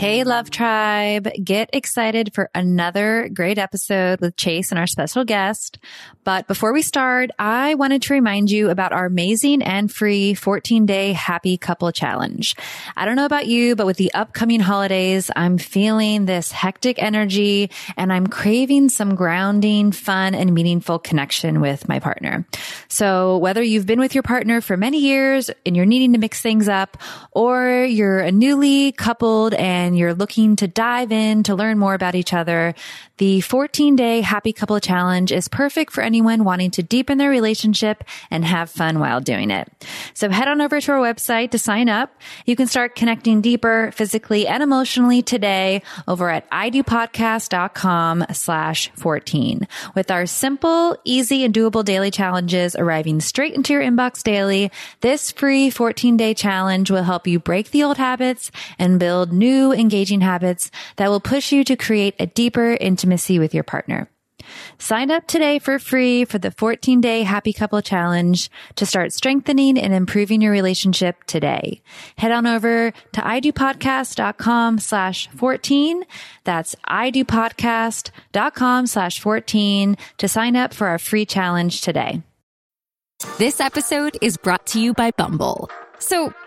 Hey, Love Tribe. Get excited for another great episode with Chase and our special guest. But before we start, I wanted to remind you about our amazing and free 14 day happy couple challenge. I don't know about you, but with the upcoming holidays, I'm feeling this hectic energy and I'm craving some grounding, fun, and meaningful connection with my partner. So whether you've been with your partner for many years and you're needing to mix things up, or you're a newly coupled and you're looking to dive in to learn more about each other, the 14 day happy couple challenge is perfect for anyone wanting to deepen their relationship and have fun while doing it. So head on over to our website to sign up. You can start connecting deeper physically and emotionally today over at idopodcast.com slash 14 with our simple, easy and doable daily challenges arriving straight into your inbox daily. This free 14 day challenge will help you break the old habits and build new engaging habits that will push you to create a deeper, intimacy with your partner. Sign up today for free for the 14 day happy couple challenge to start strengthening and improving your relationship today. Head on over to idopodcast.com slash 14. That's idopodcast.com slash 14 to sign up for our free challenge today. This episode is brought to you by Bumble. So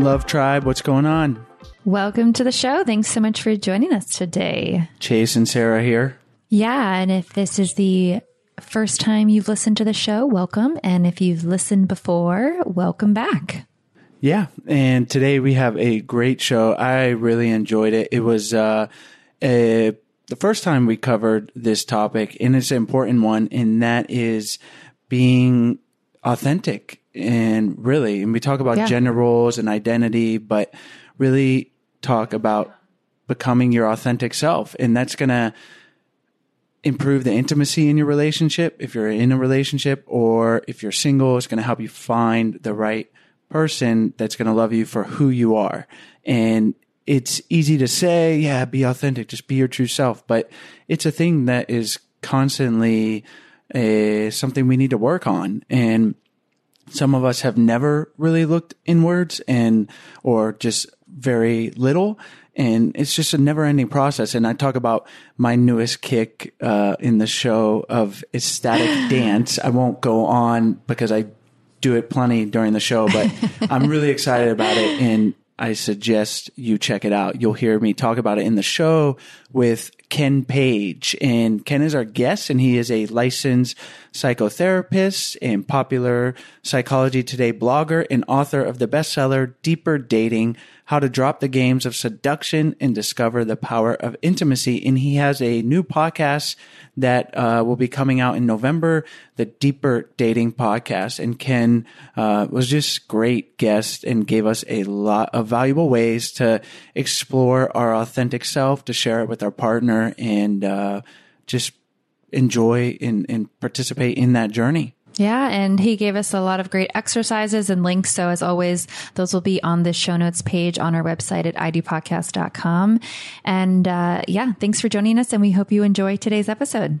Love Tribe? What's going on? Welcome to the show. Thanks so much for joining us today. Chase and Sarah here. Yeah. And if this is the first time you've listened to the show, welcome. And if you've listened before, welcome back. Yeah, and today we have a great show. I really enjoyed it. It was uh, a, the first time we covered this topic, and it's an important one, and that is being authentic. And really, and we talk about Yeah. gender roles and identity, but really talk about becoming your authentic self, and that's gonna improve the intimacy in your relationship if you're in a relationship or if you're single it's going to help you find the right person that's going to love you for who you are. And it's easy to say yeah be authentic just be your true self but it's a thing that is constantly uh, something we need to work on. And some of us have never really looked inwards and or just very little. And it's just a never ending process. And i talk about my newest kick uh, in the show of ecstatic dance. I won't go on because i do it plenty during the show but i'm really excited about it. And i suggest you check it out. You'll hear me talk about it in the show with ken page. And ken is our guest and he is a licensed psychotherapist and popular psychology today blogger and author of the bestseller deeper dating how to drop the games of seduction and discover the power of intimacy. And he has a new podcast that uh, will be coming out in November, the Deeper Dating Podcast. And Ken uh, was just great guest and gave us a lot of valuable ways to explore our authentic self, to share it with our partner, and uh, just enjoy and, and participate in that journey. Yeah, and he gave us a lot of great exercises and links. So as always, those will be on the show notes page on our website at idopodcast.com. And uh, yeah, thanks for joining us, and we hope you enjoy today's episode.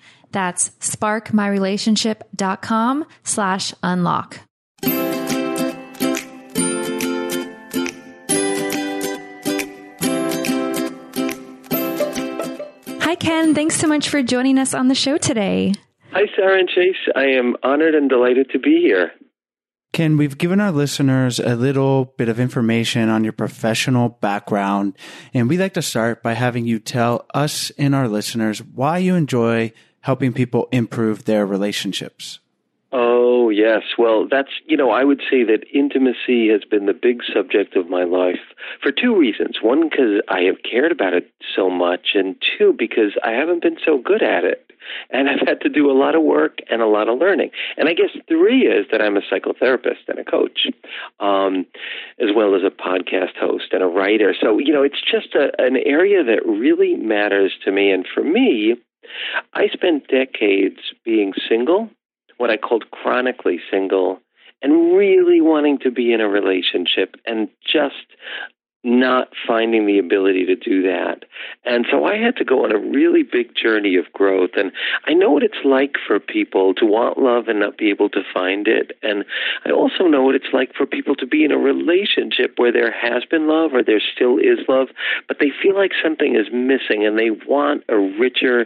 That's sparkmyrelationship.com slash unlock. Hi, Ken. Thanks so much for joining us on the show today. Hi, Sarah and Chase. I am honored and delighted to be here. Ken, we've given our listeners a little bit of information on your professional background, and we'd like to start by having you tell us and our listeners why you enjoy helping people improve their relationships. Oh, yes. Well, that's, you know, I would say that intimacy has been the big subject of my life for two reasons. One, because I have cared about it so much, and two, because I haven't been so good at it. And I've had to do a lot of work and a lot of learning. And I guess three is that I'm a psychotherapist and a coach, um, as well as a podcast host and a writer. So, you know, it's just a, an area that really matters to me. And for me, I spent decades being single what I called chronically single and really wanting to be in a relationship and just not finding the ability to do that. And so I had to go on a really big journey of growth. And I know what it's like for people to want love and not be able to find it. And I also know what it's like for people to be in a relationship where there has been love or there still is love, but they feel like something is missing and they want a richer,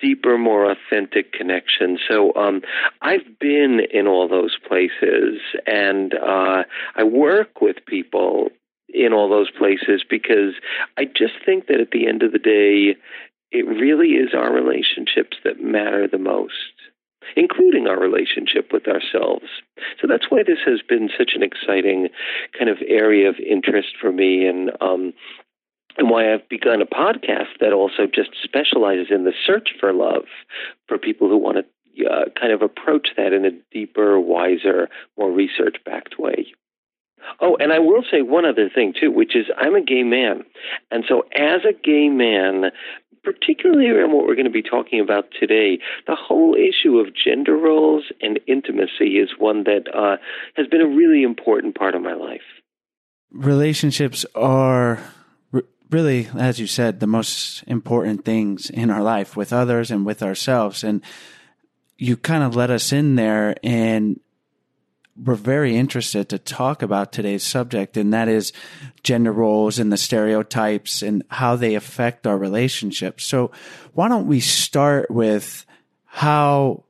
deeper, more authentic connection. So um, I've been in all those places, and uh, I work with people in all those places because I just think that at the end of the day, it really is our relationships that matter the most. Including our relationship with ourselves. So that's why this has been such an exciting kind of area of interest for me. And um, and why I've begun a podcast that also just specializes in the search for love for people who want to uh, kind of approach that in a deeper, wiser, more research backed way. Oh, and I will say one other thing too, which is I'm a gay man. And so as a gay man, particularly around what we're going to be talking about today, the whole issue of gender roles and intimacy is one that uh, has been a really important part of my life. Relationships are really, as you said, the most important things in our life with others and with ourselves. And you kind of let us in there and we're very interested to talk about today's subject, and that is gender roles and the stereotypes and how they affect our relationships. So, why don't we start with how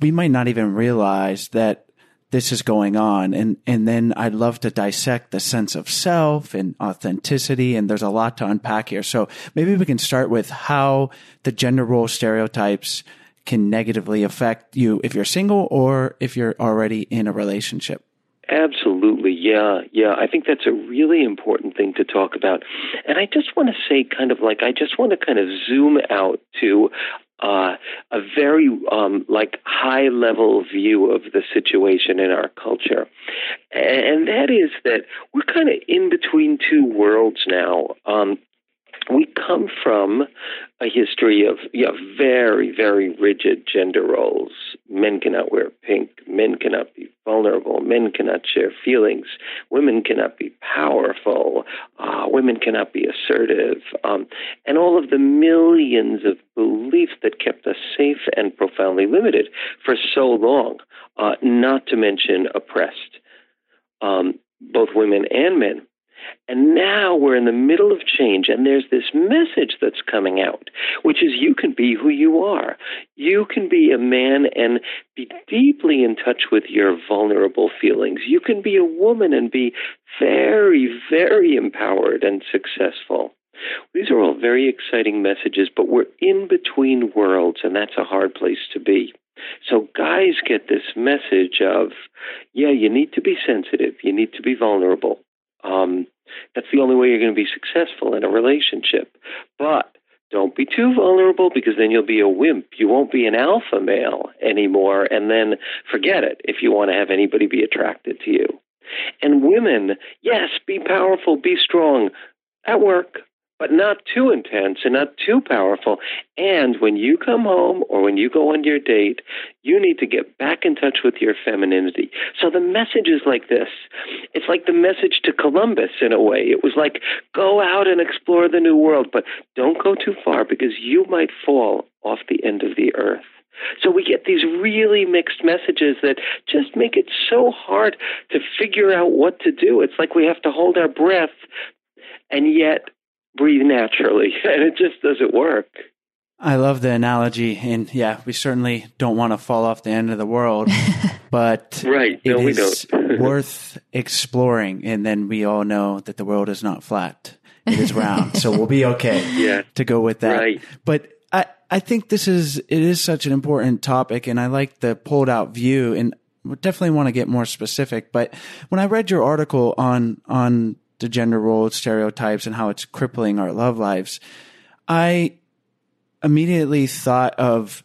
we might not even realize that this is going on, and and then I'd love to dissect the sense of self and authenticity, and there's a lot to unpack here. So maybe we can start with how the gender role stereotypes can negatively affect you if you're single or if you're already in a relationship. Absolutely, yeah, yeah. I think that's a really important thing to talk about. And I just want to say, kind of like, I just want to kind of zoom out to uh, a very um, like high level view of the situation in our culture, and that is that we're kind of in between two worlds now. Um, we come from a history of very, very rigid gender roles. Men cannot wear pink. Men cannot be vulnerable. Men cannot share feelings. Women cannot be powerful. Uh, women cannot be assertive. Um, and all of the millions of beliefs that kept us safe and profoundly limited for so long, uh, not to mention oppressed. Um, both women and men and now we're in the middle of change, and there's this message that's coming out, which is you can be who you are. You can be a man and be deeply in touch with your vulnerable feelings. You can be a woman and be very, very empowered and successful. These are all very exciting messages, but we're in between worlds, and that's a hard place to be. So guys get this message of, yeah, you need to be sensitive, you need to be vulnerable. Um, that's the only way you're going to be successful in a relationship. But don't be too vulnerable because then you'll be a wimp. You won't be an alpha male anymore. And then forget it if you want to have anybody be attracted to you. And women, yes, be powerful, be strong at work, but not too intense and not too powerful. And when you come home or when you go on your date, you need to get back in touch with your femininity. So the message is like this. It's like the message to Columbus in a way. It was like, go out and explore the new world, but don't go too far because you might fall off the end of the earth. So we get these really mixed messages that just make it so hard to figure out what to do. It's like we have to hold our breath and yet breathe naturally, and it just doesn't work. I love the analogy, and yeah, we certainly don't want to fall off the end of the world, but Right. No, it we is don't. worth exploring. And then we all know that the world is not flat; it is round. so we'll be okay Yeah. to go with that. Right. But I, I think this is it is such an important topic, and I like the pulled out view, and we definitely want to get more specific. But when I read your article on on the gender role stereotypes and how it's crippling our love lives, I immediately thought of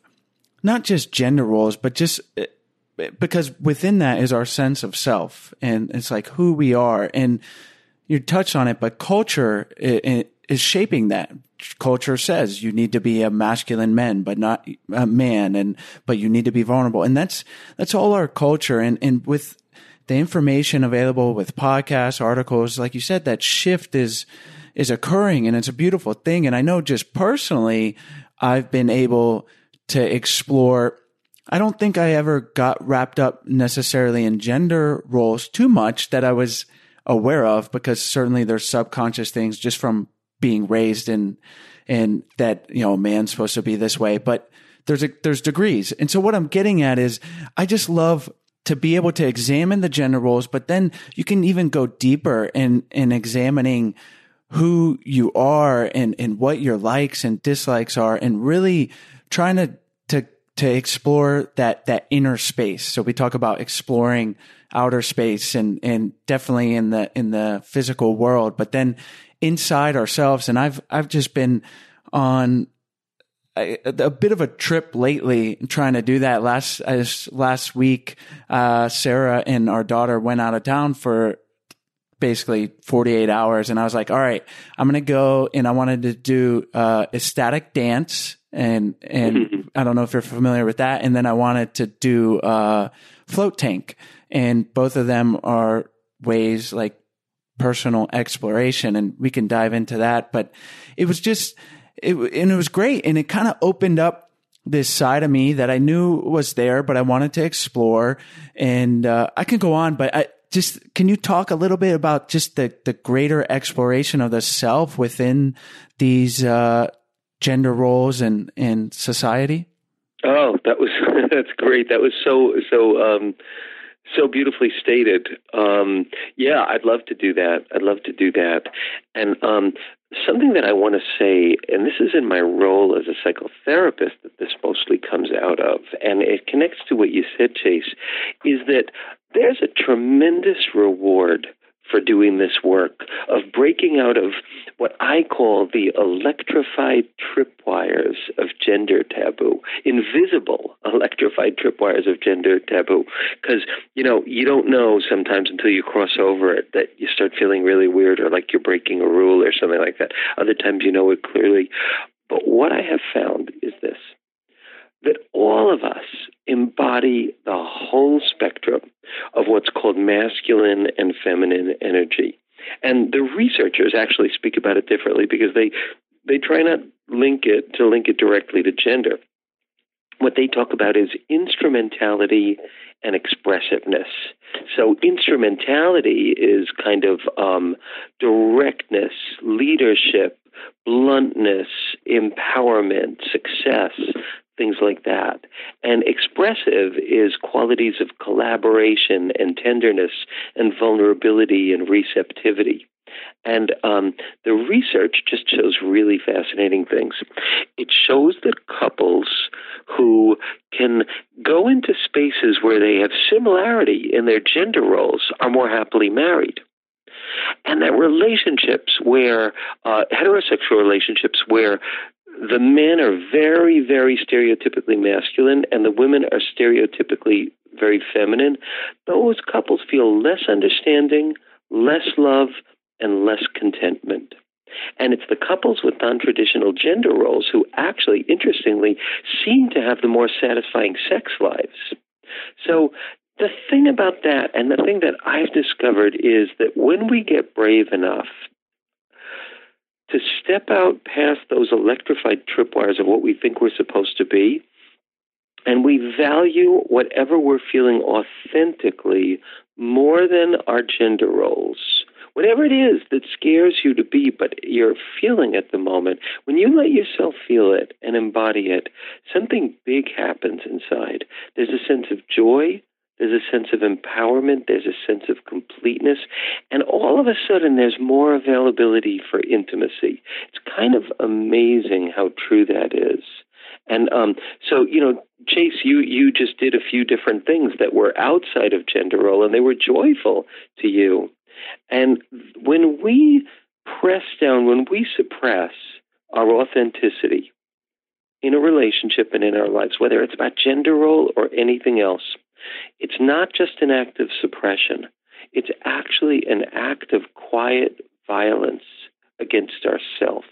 not just gender roles, but just because within that is our sense of self and it's like who we are. And you touched on it, but culture is shaping that. Culture says you need to be a masculine man, but not a man, and but you need to be vulnerable, and that's that's all our culture. And and with the information available with podcasts, articles, like you said, that shift is is occurring, and it's a beautiful thing. And I know just personally, I've been able to explore I don't think I ever got wrapped up necessarily in gender roles too much that I was aware of because certainly there's subconscious things just from being raised in and that you know a man's supposed to be this way but there's a there's degrees and so what I'm getting at is I just love to be able to examine the gender roles but then you can even go deeper in in examining who you are and and what your likes and dislikes are and really trying to to to explore that that inner space. So we talk about exploring outer space and and definitely in the in the physical world, but then inside ourselves. And I've I've just been on a, a bit of a trip lately trying to do that. Last as last week, uh, Sarah and our daughter went out of town for basically 48 hours and I was like, all right, I'm going to go and I wanted to do, uh, ecstatic dance and, and I don't know if you're familiar with that. And then I wanted to do, uh, float tank and both of them are ways like personal exploration and we can dive into that. But it was just, it, and it was great. And it kind of opened up this side of me that I knew was there, but I wanted to explore and, uh, I can go on, but I, just can you talk a little bit about just the the greater exploration of the self within these uh, gender roles and and society? Oh, that was that's great. That was so so um, so beautifully stated. Um, yeah, I'd love to do that. I'd love to do that. And um, something that I want to say, and this is in my role as a psychotherapist that this mostly comes out of, and it connects to what you said, Chase, is that there's a tremendous reward for doing this work of breaking out of what I call the electrified tripwires of gender taboo, invisible electrified tripwires of gender taboo. Because, you know, you don't know sometimes until you cross over it that you start feeling really weird or like you're breaking a rule or something like that. Other times you know it clearly. But what I have found is this that all of us embody the whole spectrum of what's called masculine and feminine energy. And the researchers actually speak about it differently because they they try not link it to link it directly to gender. What they talk about is instrumentality and expressiveness. So instrumentality is kind of um, directness, leadership, bluntness, empowerment, success, things like that. And expressive is qualities of collaboration and tenderness and vulnerability and receptivity. And um, the research just shows really fascinating things. It shows that couples who can go into spaces where they have similarity in their gender roles are more happily married. And that relationships where, uh, heterosexual relationships where the men are very, very stereotypically masculine and the women are stereotypically very feminine, those couples feel less understanding, less love, and less contentment. And it's the couples with non traditional gender roles who actually, interestingly, seem to have the more satisfying sex lives. So, the thing about that, and the thing that I've discovered, is that when we get brave enough to step out past those electrified tripwires of what we think we're supposed to be, and we value whatever we're feeling authentically more than our gender roles, whatever it is that scares you to be, but you're feeling at the moment, when you let yourself feel it and embody it, something big happens inside. There's a sense of joy, there's a sense of empowerment, there's a sense of completeness, and all of a sudden there's more availability for intimacy. It's kind of amazing how true that is. And um, so, you know, Chase, you you just did a few different things that were outside of gender role, and they were joyful to you. And when we press down, when we suppress our authenticity in a relationship and in our lives, whether it's about gender role or anything else, it's not just an act of suppression. It's actually an act of quiet violence against ourself.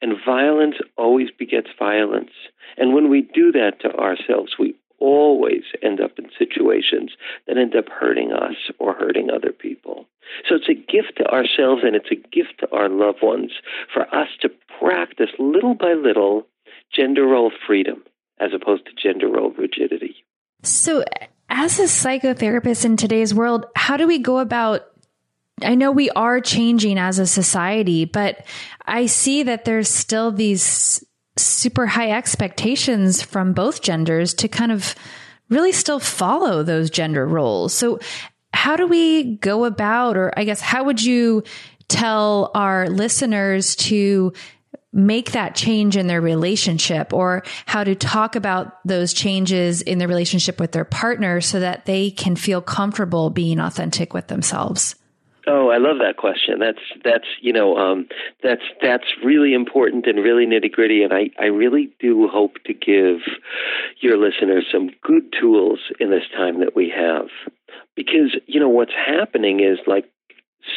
And violence always begets violence. And when we do that to ourselves, we always end up in situations that end up hurting us or hurting other people. So it's a gift to ourselves and it's a gift to our loved ones for us to practice little by little gender role freedom as opposed to gender role rigidity. So, as a psychotherapist in today's world, how do we go about I know we are changing as a society, but I see that there's still these super high expectations from both genders to kind of really still follow those gender roles. So how do we go about, or I guess, how would you tell our listeners to make that change in their relationship or how to talk about those changes in their relationship with their partner so that they can feel comfortable being authentic with themselves? Oh, I love that question. That's that's you know um, that's that's really important and really nitty gritty, and I I really do hope to give your listeners some good tools in this time that we have, because you know what's happening is like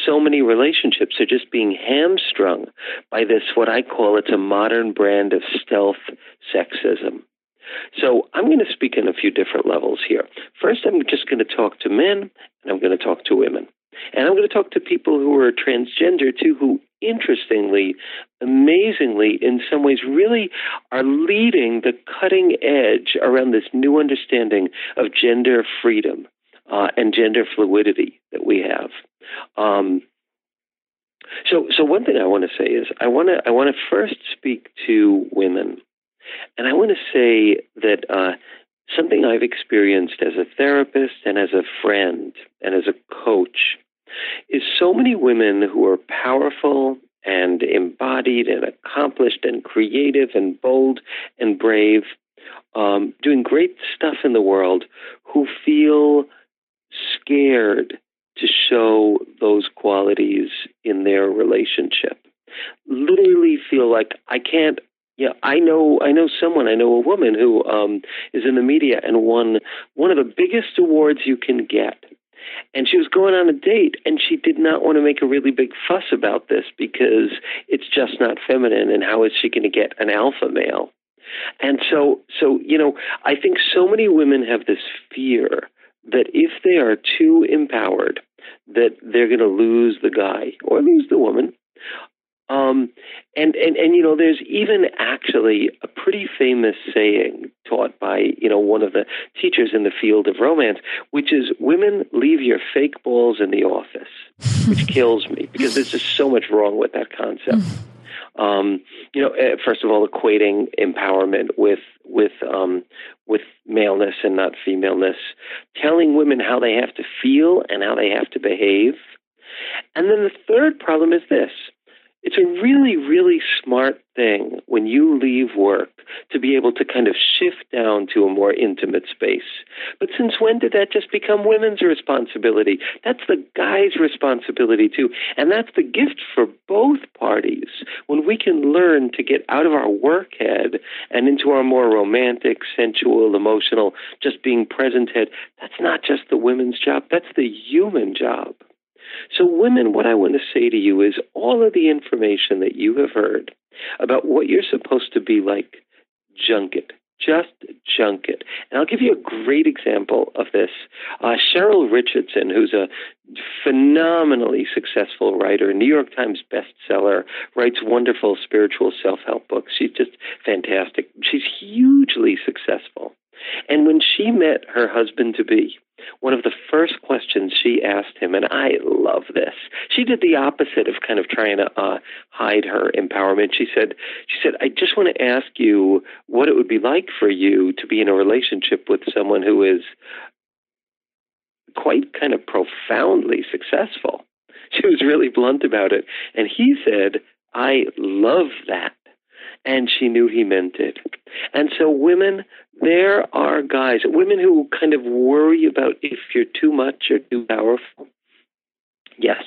so many relationships are just being hamstrung by this what I call it's a modern brand of stealth sexism. So I'm going to speak in a few different levels here. First, I'm just going to talk to men, and I'm going to talk to women. And I'm going to talk to people who are transgender too, who interestingly, amazingly, in some ways, really are leading the cutting edge around this new understanding of gender freedom uh, and gender fluidity that we have. Um, so, so one thing I want to say is I want to I want to first speak to women, and I want to say that uh, something I've experienced as a therapist and as a friend and as a coach is so many women who are powerful and embodied and accomplished and creative and bold and brave, um, doing great stuff in the world, who feel scared to show those qualities in their relationship. Literally feel like I can't yeah, I know. I know someone. I know a woman who um, is in the media and won one of the biggest awards you can get and she was going on a date and she did not want to make a really big fuss about this because it's just not feminine and how is she going to get an alpha male and so so you know i think so many women have this fear that if they are too empowered that they're going to lose the guy or lose the woman um, and, and, and, you know, there's even actually a pretty famous saying taught by, you know, one of the teachers in the field of romance, which is women leave your fake balls in the office, which kills me because there's just so much wrong with that concept. Um, you know, eh, first of all, equating empowerment with with um, with maleness and not femaleness, telling women how they have to feel and how they have to behave, and then the third problem is this: it's a really, really smart thing when you leave work to be able to kind of shift down to a more intimate space. But since when did that just become women's responsibility? That's the guy's responsibility too. And that's the gift for both parties. When we can learn to get out of our work head and into our more romantic, sensual, emotional, just being present head, that's not just the women's job, that's the human job. So, women, what I want to say to you is all of the information that you have heard about what you're supposed to be like, junk it. Just junk it. And I'll give you a great example of this. Uh, Cheryl Richardson, who's a phenomenally successful writer, New York Times bestseller, writes wonderful spiritual self help books. She's just fantastic. She's hugely successful. And when she met her husband to be, one of the first questions she asked him, and I love this. She did the opposite of kind of trying to uh, hide her empowerment. She said, "She said, I just want to ask you what it would be like for you to be in a relationship with someone who is quite kind of profoundly successful." She was really blunt about it, and he said, "I love that." And she knew he meant it. And so, women, there are guys, women who kind of worry about if you're too much or too powerful. Yes,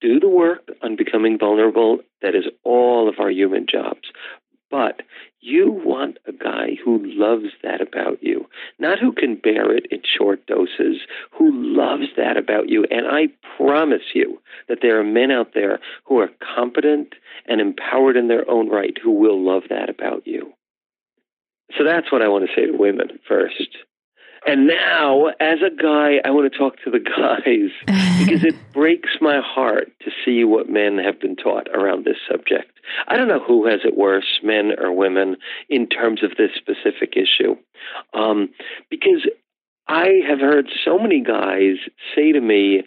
do the work on becoming vulnerable. That is all of our human jobs. But you want a guy who loves that about you, not who can bear it in short doses, who loves that about you. And I promise you that there are men out there who are competent and empowered in their own right who will love that about you. So that's what I want to say to women first. And now, as a guy, I want to talk to the guys because it breaks my heart to see what men have been taught around this subject. I don't know who has it worse, men or women, in terms of this specific issue. Um, because I have heard so many guys say to me,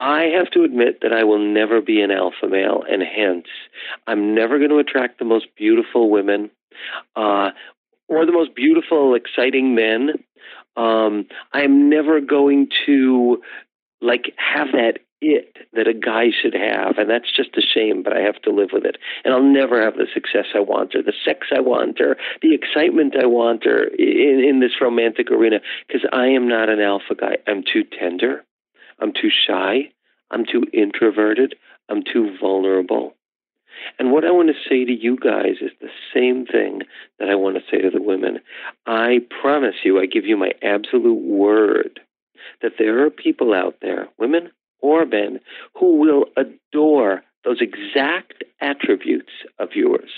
I have to admit that I will never be an alpha male, and hence, I'm never going to attract the most beautiful women uh, or the most beautiful, exciting men um, I'm never going to like have that it that a guy should have, and that's just a shame, but I have to live with it. And I'll never have the success I want, or the sex I want, or the excitement I want, or in, in this romantic arena, because I am not an alpha guy. I'm too tender. I'm too shy. I'm too introverted. I'm too vulnerable. And what I want to say to you guys is the same thing that I want to say to the women. I promise you, I give you my absolute word that there are people out there, women or men, who will adore those exact attributes of yours.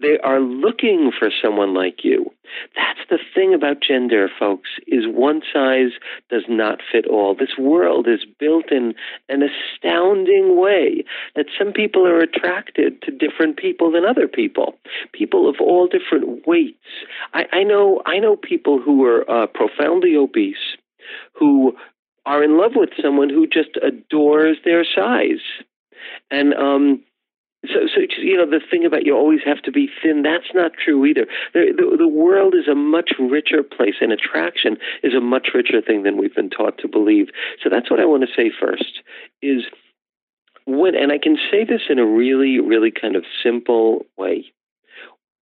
They are looking for someone like you. That's the thing about gender, folks, is one size does not fit all. This world is built in an astounding way that some people are attracted to different people than other people. People of all different weights. I, I know I know people who are uh, profoundly obese who are in love with someone who just adores their size. And um so, so you know, the thing about you always have to be thin, that's not true either. The, the, the world is a much richer place, and attraction is a much richer thing than we've been taught to believe. So that's what I want to say first is when, and I can say this in a really, really kind of simple way.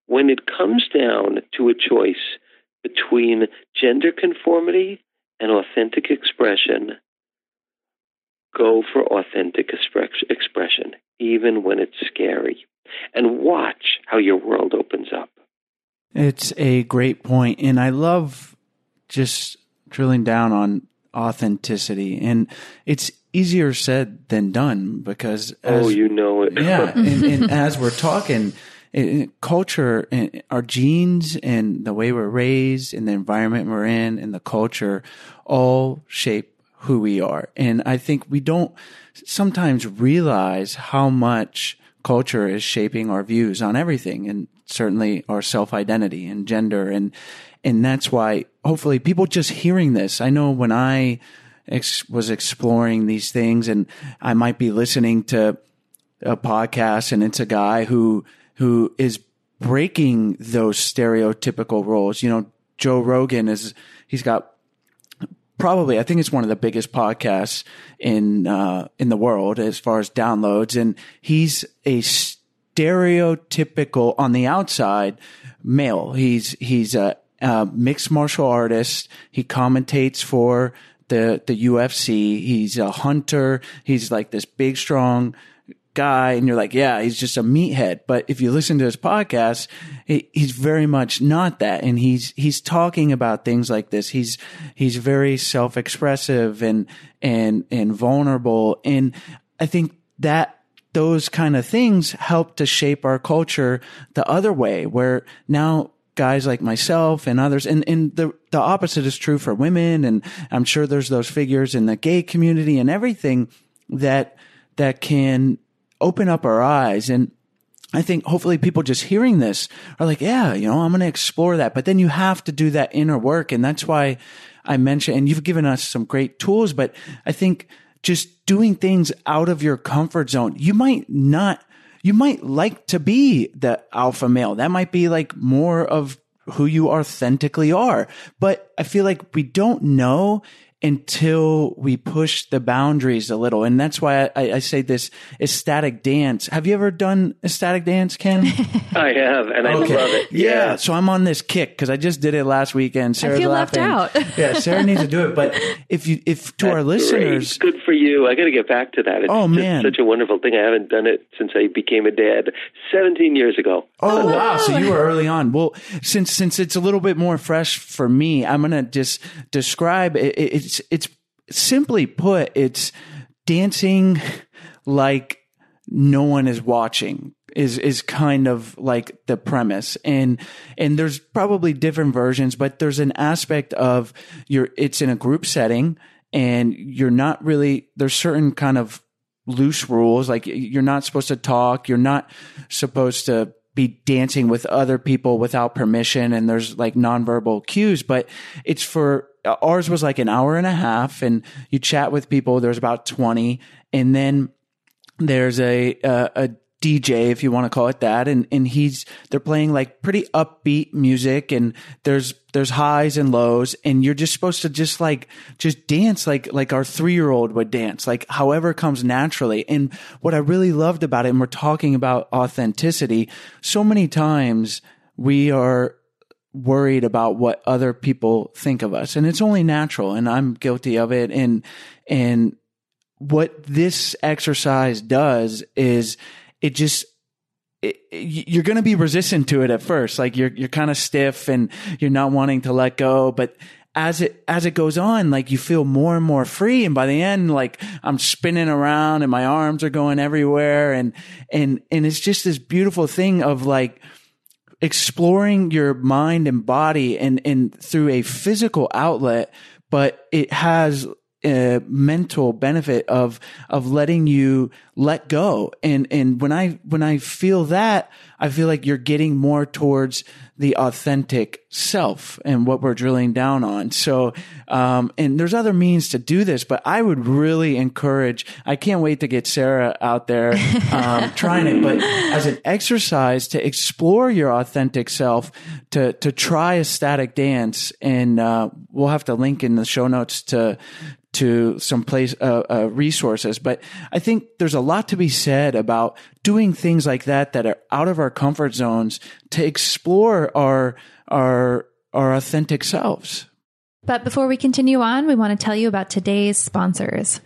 When it comes down to a choice between gender conformity and authentic expression, go for authentic expression, even when it's scary, and watch how your world opens up. It's a great point, and I love just drilling down on authenticity. And it's easier said than done because, oh, as, oh, you know it. yeah, and, and as we're talking, culture, our genes, and the way we're raised, and the environment we're in, and the culture, all shape who we are. And I think we don't sometimes realize how much culture is shaping our views on everything and certainly our self identity and gender. And, and that's why hopefully people just hearing this, I know when I ex- was exploring these things and I might be listening to a podcast and it's a guy who, who is breaking those stereotypical roles. You know, Joe Rogan is, he's got probably I think it's one of the biggest podcasts in uh, in the world as far as downloads, and he's a stereotypical on the outside male. He's he's a, a mixed martial artist. He commentates for the the UFC. He's a hunter. He's like this big, strong guy and you're like, yeah, he's just a meathead. But if you listen to his podcast, he, he's very much not that. And he's, he's talking about things like this. He's, he's very self-expressive and, and, and vulnerable. And I think that those kind of things help to shape our culture the other way where now guys like myself and others and, and the the opposite is true for women and I'm sure there's those figures in the gay community and everything that that can open up our eyes and I think hopefully people just hearing this are like, yeah, you know, I'm going to explore that. But then you have to do that inner work. And that's why I mentioned, and you've given us some great tools, but I think just doing things out of your comfort zone. You might not, you might like to be the alpha male. That might be like more of who you authentically are. But I feel like we don't know until we push the boundaries a little. And that's why I, I say this ecstatic dance. Have you ever done ecstatic dance, Ken? I have, and I love it. Yeah. So I'm on this kick because I just did it last weekend. Sarah's feel left out. yeah, Sarah needs to do it. But if you, if to our That's great. listeners, Good for you. I got to get back to that. It's Oh, man. such a wonderful thing. I haven't done it since I became a dad 17 years ago. Oh, oh wow! So you were early on. Well, since since it's a little bit more fresh for me, I'm gonna just describe it. it- It's it's simply put, it's dancing like no one is watching. Is is kind of like the premise, and and there's probably different versions, but there's an aspect of you're it's in a group setting, and you're not really there's certain kind of loose rules. Like you're not supposed to talk. You're not supposed to be dancing with other people without permission. And there's like nonverbal cues, but it's for ours was like an hour and a half and you chat with people. There's about 20 and then there's a, a, a DJ, if you want to call it that, and and he's they're playing like pretty upbeat music, and there's there's highs and lows, and you're just supposed to just like just dance like like our three year old would dance, like however comes naturally. And what I really loved about it, and we're talking about authenticity, so many times we are worried about what other people think of us, and it's only natural, and I'm guilty of it, and and what this exercise does is it just it, it- you're going to be resistant to it at first. Like you're you're kind of stiff and you're not wanting to let go. But as it as it goes on like you feel more and more free. And by the end like I'm spinning around and my arms are going everywhere. And and and it's just this beautiful thing of like exploring your mind and body and and through a physical outlet. But it has a mental benefit of of letting you let go. And and when i when i feel that i feel like you're getting more towards the authentic self and what we're drilling down on. So um and there's other means to do this but i would really encourage i can't wait to get sarah out there um trying it but as an exercise to explore your authentic self to to try ecstatic dance. And uh we'll have to link in the show notes to to some place uh, uh, resources but i think there's a lot to be said about doing things like that that are out of our comfort zones to explore our our our authentic selves But before we continue on, we want to tell you about today's sponsors.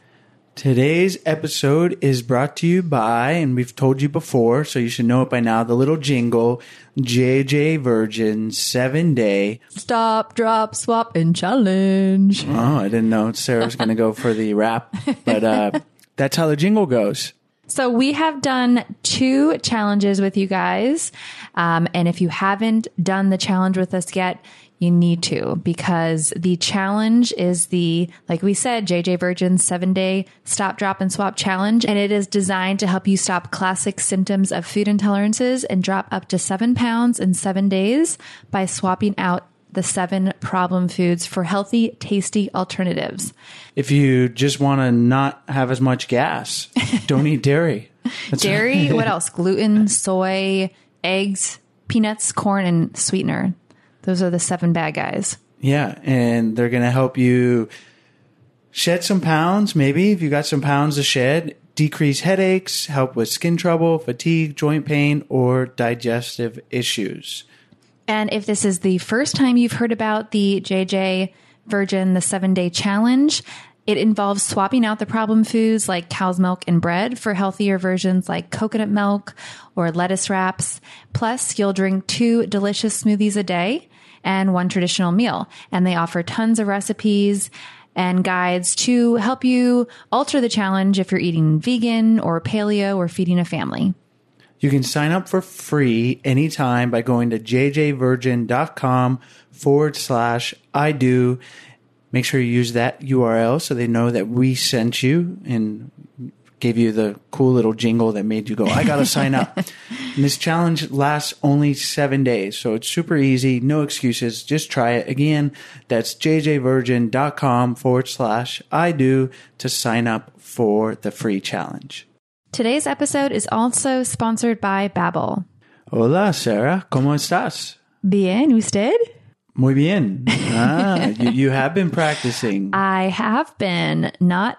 Today's episode is brought to you by, and we've told you before, so you should know it by now, the little jingle, JJ Virgin 7 Day. Stop, drop, swap, and challenge. Oh, I didn't know Sarah was going to go for the rap, but uh, that's how the jingle goes. So we have done two challenges with you guys. Um, and if you haven't done the challenge with us yet, you need to because the challenge is the, like we said, JJ Virgin's seven day stop, drop and swap challenge. And it is designed to help you stop classic symptoms of food intolerances and drop up to seven pounds in seven days by swapping out the seven problem foods for healthy, tasty alternatives. If you just want to not have as much gas, don't eat dairy. That's Dairy, what else? Gluten, soy, eggs, peanuts, corn, and sweetener. Those are the seven bad guys. Yeah, and they're going to help you shed some pounds, maybe if you got some pounds to shed, decrease headaches, help with skin trouble, fatigue, joint pain, or digestive issues. And if this is the first time you've heard about the JJ Virgin, the seven day challenge, it involves swapping out the problem foods like cow's milk and bread for healthier versions like coconut milk or lettuce wraps. Plus, you'll drink two delicious smoothies a day and one traditional meal. And they offer tons of recipes and guides to help you alter the challenge if you're eating vegan or paleo or feeding a family. You can sign up for free anytime by going to jjvirgin.com forward slash I do. Make sure you use that URL so they know that we sent you and gave you the cool little jingle that made you go, I got to sign up. And this challenge lasts only seven days. So it's super easy. No excuses. Just try it. Again, that's jjvirgin.com forward slash I do to sign up for the free challenge. Today's episode is also sponsored by Babbel. Hola, Sarah. ¿Cómo estás? Bien, usted? Muy bien. Ah, you, you have been practicing. I have been not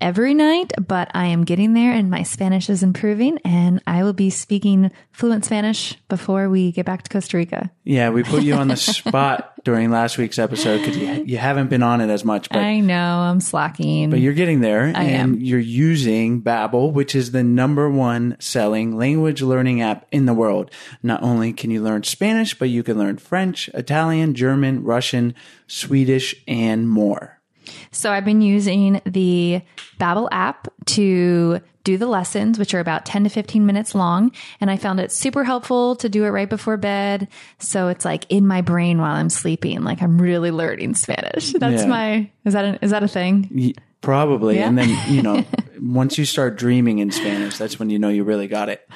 every night, but I am getting there and my Spanish is improving and I will be speaking fluent Spanish before we get back to Costa Rica. Yeah, we put you on the spot during last week's episode because you, you haven't been on it as much, but I know I'm slacking. but you're getting there I and am. you're using Babbel, which is the number one selling language learning app in the world. Not only can you learn Spanish, but you can learn French, Italian, German, Russian, Swedish, and more. So I've been using the Babbel app to do the lessons, which are about 10 to 15 minutes long. And I found it super helpful to do it right before bed. So it's like in my brain while I'm sleeping, like I'm really learning Spanish. That's Yeah. my, is that, a, is that a thing? Y- Probably. Yeah. And then, you know, once you start dreaming in Spanish, that's when you know you really got it.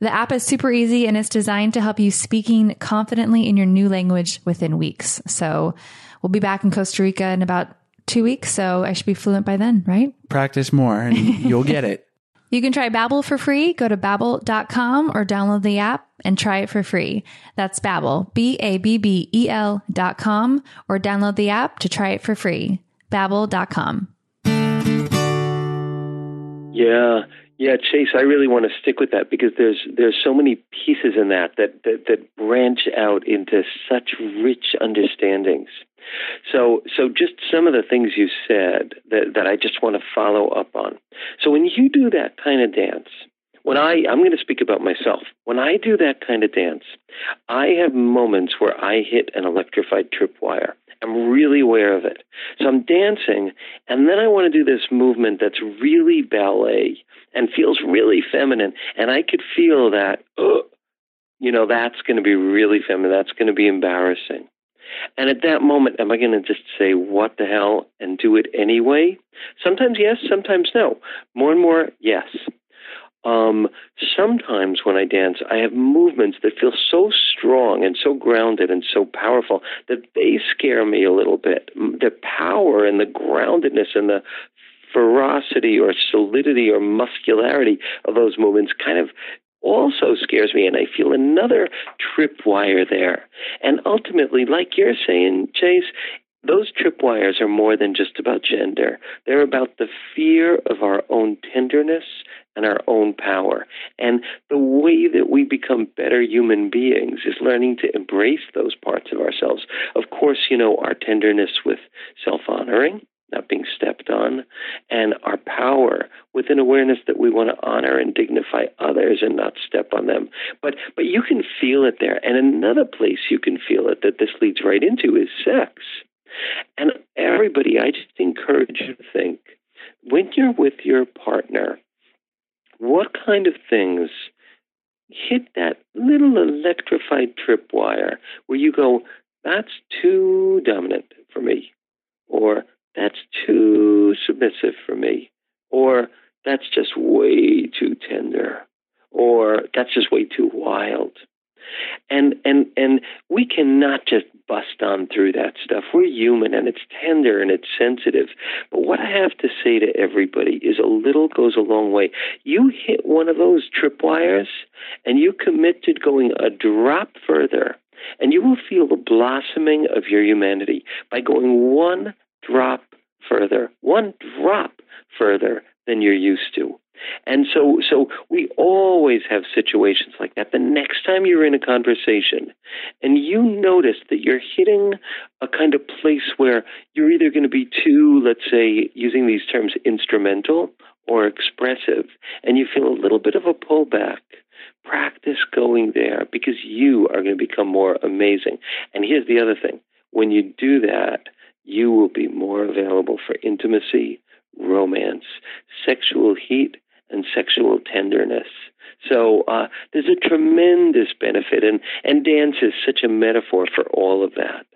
The app is super easy and it's designed to help you speaking confidently in your new language within weeks. So we'll be back in Costa Rica in about two weeks. So I should be fluent by then, right? Practice more and you'll get it. You can try Babbel for free. Go to babbel.com or download the app and try it for free. That's Babbel, B-A-B-B-E-L E dot com or download the app to try it for free. Babbel.com. Yeah, yeah, Chase. I really want to stick with that because there's there's so many pieces in that that that, that branch out into such rich understandings. So, so just some of the things you said that that I just want to follow up on. So, when you do that kind of dance, when I I'm going to speak about myself. When I do that kind of dance, I have moments where I hit an electrified tripwire. I'm really aware of it. So I'm dancing, and then I want to do this movement that's really ballet and feels really feminine. And I could feel that, uh, you know, that's going to be really feminine. That's going to be embarrassing. And at that moment, am I going to just say, what the hell, and do it anyway? Sometimes yes, sometimes no. More and more, yes. Um, sometimes when I dance, I have movements that feel so strong and so grounded and so powerful that they scare me a little bit. The power and the groundedness and the ferocity or solidity or muscularity of those movements kind of also scares me and I feel another tripwire there. And ultimately, like you're saying, Chase, those tripwires are more than just about gender. They're about the fear of our own tenderness and our own power. And the way that we become better human beings is learning to embrace those parts of ourselves. Of course, you know, our tenderness with self honoring, not being stepped on, and our power with an awareness that we want to honor and dignify others and not step on them. But but you can feel it there. And another place you can feel it that this leads right into is sex. And everybody, I just encourage you to think when you're with your partner, what kind of things hit that little electrified tripwire where you go, that's too dominant for me, or that's too submissive for me, or that's just way too tender, or that's just way too wild. And and and we cannot just bust on through that stuff. We're human and it's tender and it's sensitive. But what I have to say to everybody is a little goes a long way. You hit one of those tripwires and you commit to going a drop further and you will feel the blossoming of your humanity by going one drop further, one drop further than you're used to. And so, so we always have situations like that. The next time you're in a conversation and you notice that you're hitting a kind of place where you're either going to be too, let's say, using these terms, instrumental or expressive, and you feel a little bit of a pullback, practice going there because you are going to become more amazing. And here's the other thing when you do that, you will be more available for intimacy, romance, sexual heat, and sexual tenderness. So uh, there's a tremendous benefit, and, and dance is such a metaphor for all of that.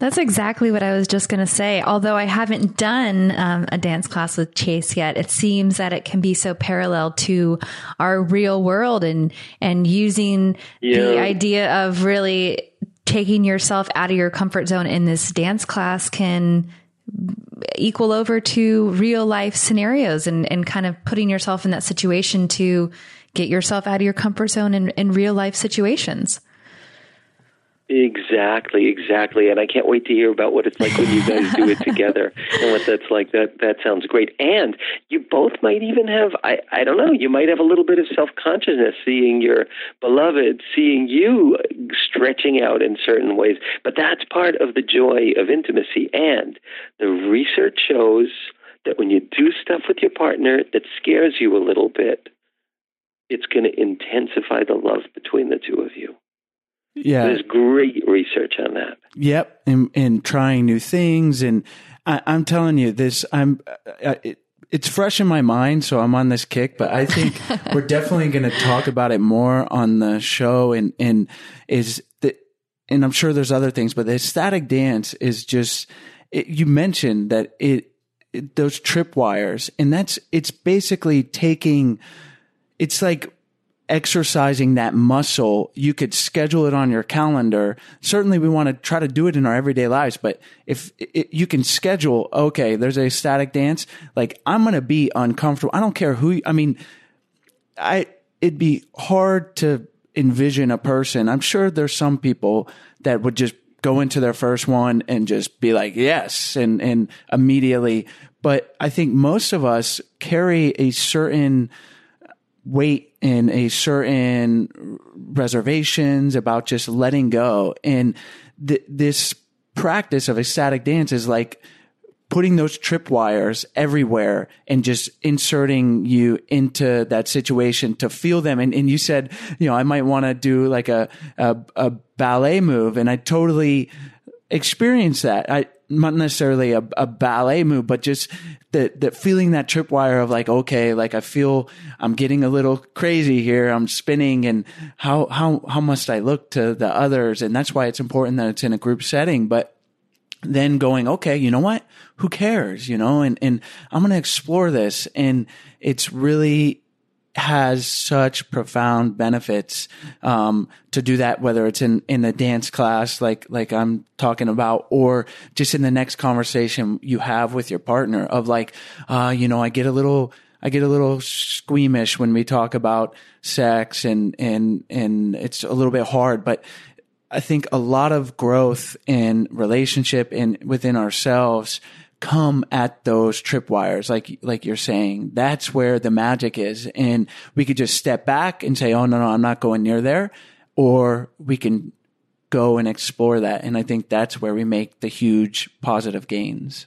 That's exactly what I was just going to say. Although I haven't done um, a dance class with Chase yet, it seems that it can be so parallel to our real world and and using Yeah. the idea of really taking yourself out of your comfort zone in this dance class can equal over to real life scenarios and, and kind of putting yourself in that situation to get yourself out of your comfort zone in, in real life situations. Exactly, exactly. And I can't wait to hear about what it's like when you guys do it together and what that's like. That that sounds great. And you both might even have I, I don't know, you might have a little bit of self consciousness seeing your beloved, seeing you stretching out in certain ways. But that's part of the joy of intimacy. And the research shows that when you do stuff with your partner that scares you a little bit, it's going to intensify the love between the two of you. Yeah. There's great research on that. Yep, and and trying new things, and I, I'm telling you this. I'm uh, it, it's fresh in my mind, so I'm on this kick. But I think we're definitely going to talk about it more on the show, and and is the and I'm sure there's other things, but ecstatic dance is just. It, you mentioned that it, it those tripwires, and that's it's basically taking. It's like exercising that muscle, you could schedule it on your calendar. Certainly, we want to try to do it in our everyday lives, but if it, you can schedule, okay, there's ecstatic dance, like I'm going to be uncomfortable. I don't care who, I mean, I, it'd be hard to envision a person. I'm sure there's some people that would just go into their first one and just be like, yes, and, and immediately. But I think most of us carry a certain, weight and a certain reservations about just letting go. And th- this practice of ecstatic dance is like putting those tripwires everywhere and just inserting you into that situation to feel them. And, and you said, you know, I might want to do like a, a, a ballet move and I totally experienced that. I, not necessarily a, a ballet move, but just that the feeling that tripwire of like, okay, like I feel I'm getting a little crazy here. I'm spinning and how, how, how must I look to the others? And that's why it's important that it's in a group setting. But then going, okay, you know what? Who cares? You know, and, and I'm going to explore this. And it's really, has such profound benefits um, to do that, whether it's in in the dance class, like like I'm talking about, or just in the next conversation you have with your partner of like, uh, you know, I get a little. I get a little squeamish when we talk about sex and, and, and it's a little bit hard, but I think a lot of growth in relationship and within ourselves come at those tripwires, like like you're saying. That's where the magic is, and we could just step back and say, "Oh no, no, I'm not going near there," or we can go and explore that. And I think that's where we make the huge positive gains.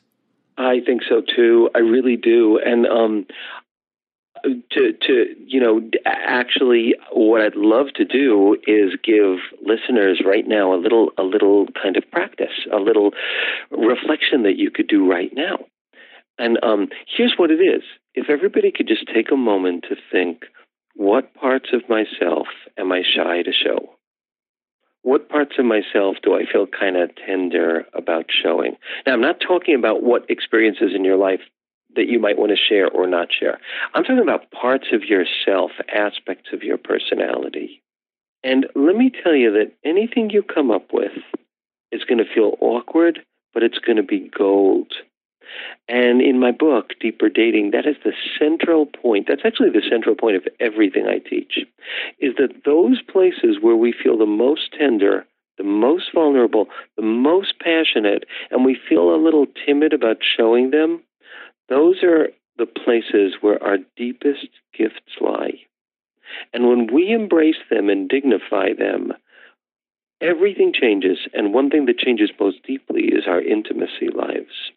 I think so too. I really do. And um, to to you know actually what I'd love to do is give listeners right now a little a little kind of practice, a little reflection that you could do right now. And um, here's what it is: if everybody could just take a moment to think, what parts of myself am I shy to show? What parts of myself do I feel kind of tender about showing? Now, I'm not talking about what experiences in your life that you might want to share or not share. I'm talking about parts of yourself, aspects of your personality. And let me tell you that anything you come up with is going to feel awkward, but it's going to be gold. And in my book, Deeper Dating, that is the central point. That's actually the central point of everything I teach, is that those places where we feel the most tender, the most vulnerable, the most passionate, and we feel a little timid about showing them, those are the places where our deepest gifts lie. And when we embrace them and dignify them, everything changes. And one thing that changes most deeply is our intimacy lives.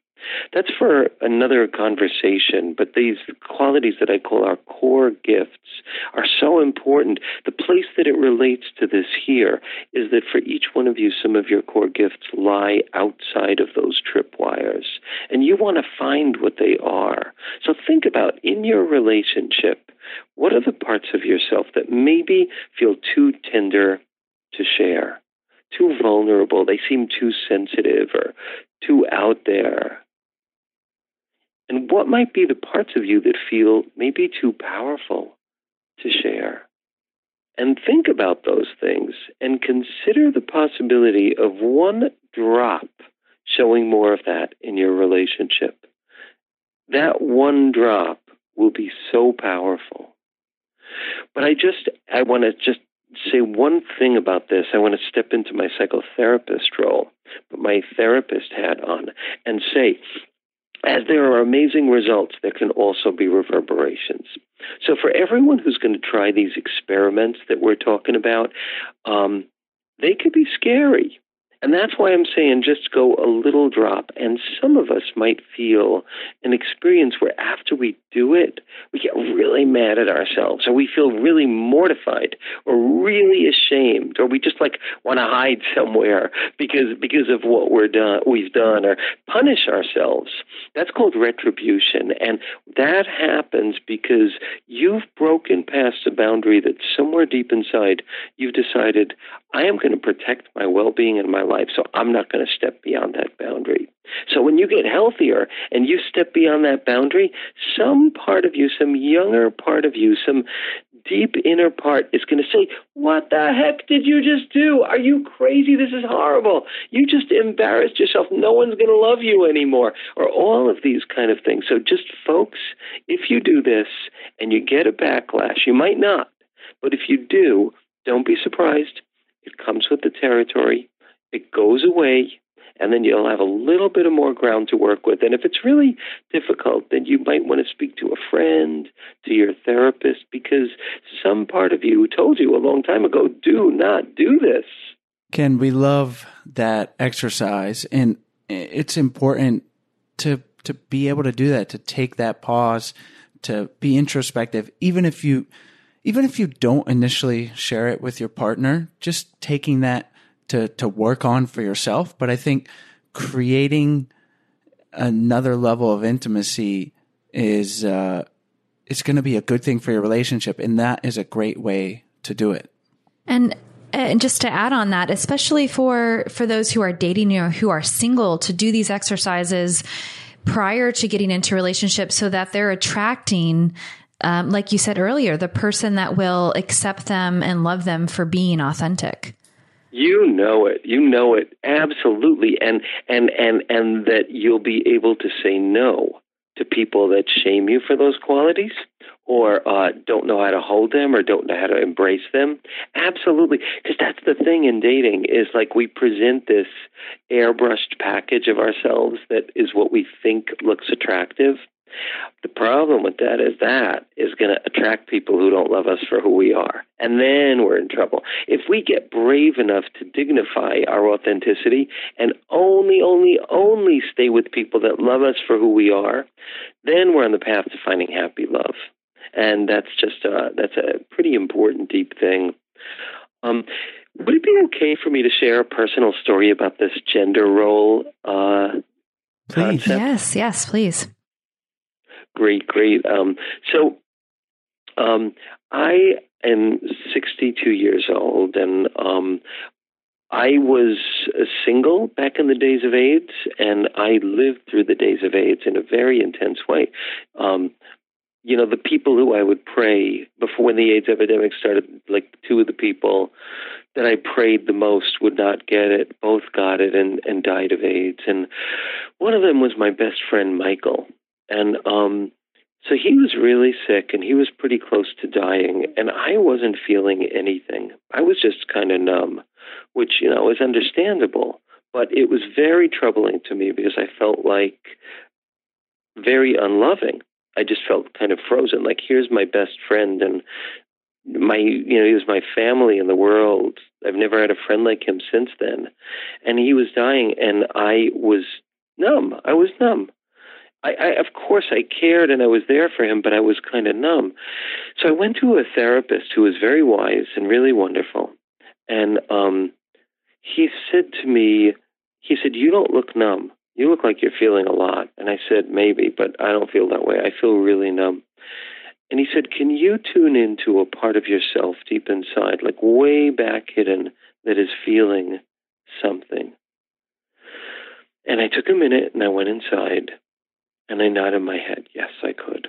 That's for another conversation, but these qualities that I call our core gifts are so important. The place that it relates to this here is that for each one of you, some of your core gifts lie outside of those tripwires, and you want to find what they are. So think about in your relationship, what are the parts of yourself that maybe feel too tender to share? too vulnerable. They seem too sensitive or too out there. And what might be the parts of you that feel maybe too powerful to share? And think about those things and consider the possibility of one drop showing more of that in your relationship. That one drop will be so powerful. But I just, I want to just say one thing about this. I want to step into my psychotherapist role, put my therapist hat on, and say, as there are amazing results, there can also be reverberations. So, for everyone who's going to try these experiments that we're talking about, um, they could be scary. And that's why I'm saying just go a little drop. And some of us might feel an experience where after we do it, we get really mad at ourselves, or we feel really mortified, or really ashamed, or we just like want to hide somewhere because because of what we're done we've done, or punish ourselves. That's called retribution, and that happens because you've broken past a boundary that somewhere deep inside you've decided I am going to protect my well-being and my life life. So I'm not going to step beyond that boundary. So when you get healthier and you step beyond that boundary, some part of you, some younger part of you, some deep inner part is going to say, What the heck did you just do? Are you crazy? This is horrible. You just embarrassed yourself. No one's going to love you anymore. Or all of these kind of things. So just folks, if you do this and you get a backlash, you might not, but if you do, don't be surprised. It comes with the territory. It goes away, and then you'll have a little bit of more ground to work with. And if it's really difficult, then you might want to speak to a friend, to your therapist, because some part of you told you a long time ago, do not do this. Ken, we love that exercise, and it's important to to be able to do that, to take that pause, to be introspective, even if you even if you don't initially share it with your partner, just taking that to to work on for yourself. But I think creating another level of intimacy is uh, it's going to be a good thing for your relationship, and that is a great way to do it. And and just to add on that, especially for for those who are dating or who are single, to do these exercises prior to getting into relationships, so that they're attracting. Um, like you said earlier, the person that will accept them and love them for being authentic. You know it. You know it absolutely, and and and and that you'll be able to say no to people that shame you for those qualities or uh, don't know how to hold them or don't know how to embrace them. Absolutely, because that's the thing in dating is like we present this airbrushed package of ourselves that is what we think looks attractive, the problem with that is that is going to attract people who don't love us for who we are. And then we're in trouble. If we get brave enough to dignify our authenticity and only, only, only stay with people that love us for who we are, then we're on the path to finding happy love. And that's just a, that's a pretty important, deep thing. Um, would it be okay for me to share a personal story about this gender role? Uh, please. Concept? Yes, yes, please. Great, great. Um, so um, I am 62 years old, and um, I was single back in the days of AIDS, and I lived through the days of AIDS in a very intense way. Um, you know, the people who I would pray before when the AIDS epidemic started, like two of the people that I prayed the most would not get it. Both got it and, and died of AIDS. And one of them was my best friend, Michael. And um, so he was really sick and he was pretty close to dying. And I wasn't feeling anything. I was just kind of numb, which, you know, is understandable. But it was very troubling to me because I felt like very unloving. I just felt kind of frozen. Like, here's my best friend, and my you know he was my family in the world i've never had a friend like him since then and he was dying and i was numb i was numb I, I of course I cared and I was there for him, but I was kind of numb. So I went to a therapist who was very wise and really wonderful, and um, he said to me, he said, "You don't look numb. You look like you're feeling a lot." And I said, "Maybe, but I don't feel that way. I feel really numb." And he said, Can you tune into a part of yourself deep inside, like way back hidden, that is feeling something. And I took a minute and I went inside and I nodded my head. Yes, I could.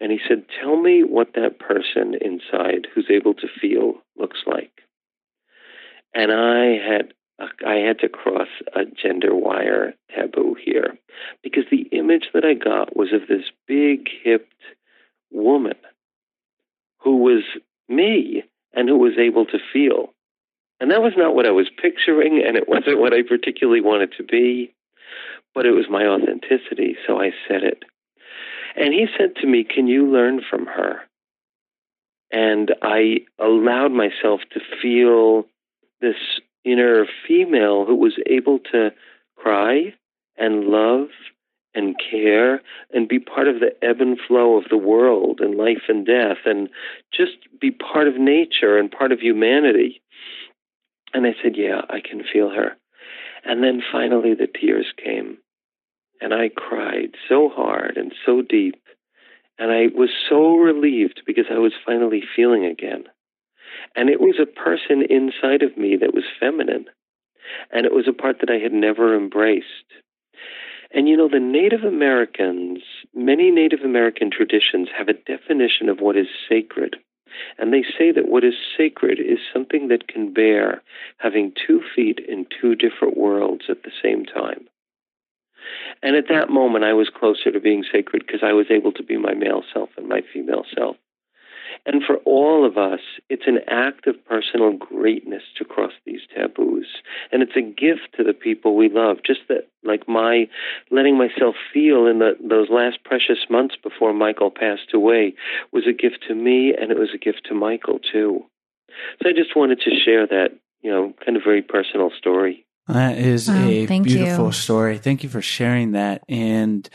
And he said, Tell me what that person inside who's able to feel looks like. And I had I had to cross a gender wire taboo here because the image that I got was of this big hipped woman who was me and who was able to feel. And that was not what I was picturing, and it wasn't what I particularly wanted to be, but it was my authenticity, so I said it. And he said to me, Can you learn from her? And I allowed myself to feel this inner female who was able to cry and love and care and be part of the ebb and flow of the world and life and death and just be part of nature and part of humanity. And I said, Yeah, I can feel her. And then finally the tears came. And I cried so hard and so deep. And I was so relieved because I was finally feeling again. And it was a person inside of me that was feminine. And it was a part that I had never embraced. And you know, the Native Americans, many Native American traditions have a definition of what is sacred. And they say that what is sacred is something that can bear having two feet in two different worlds at the same time. And at that moment, I was closer to being sacred because I was able to be my male self and my female self. And for all of us, it's an act of personal greatness to cross these taboos. And it's a gift to the people we love. Just that, like my letting myself feel in the, those last precious months before Michael passed away was a gift to me and it was a gift to Michael too. So I just wanted to share that, you know, kind of very personal story. That is Oh, a beautiful you. story. Thank you for sharing that. And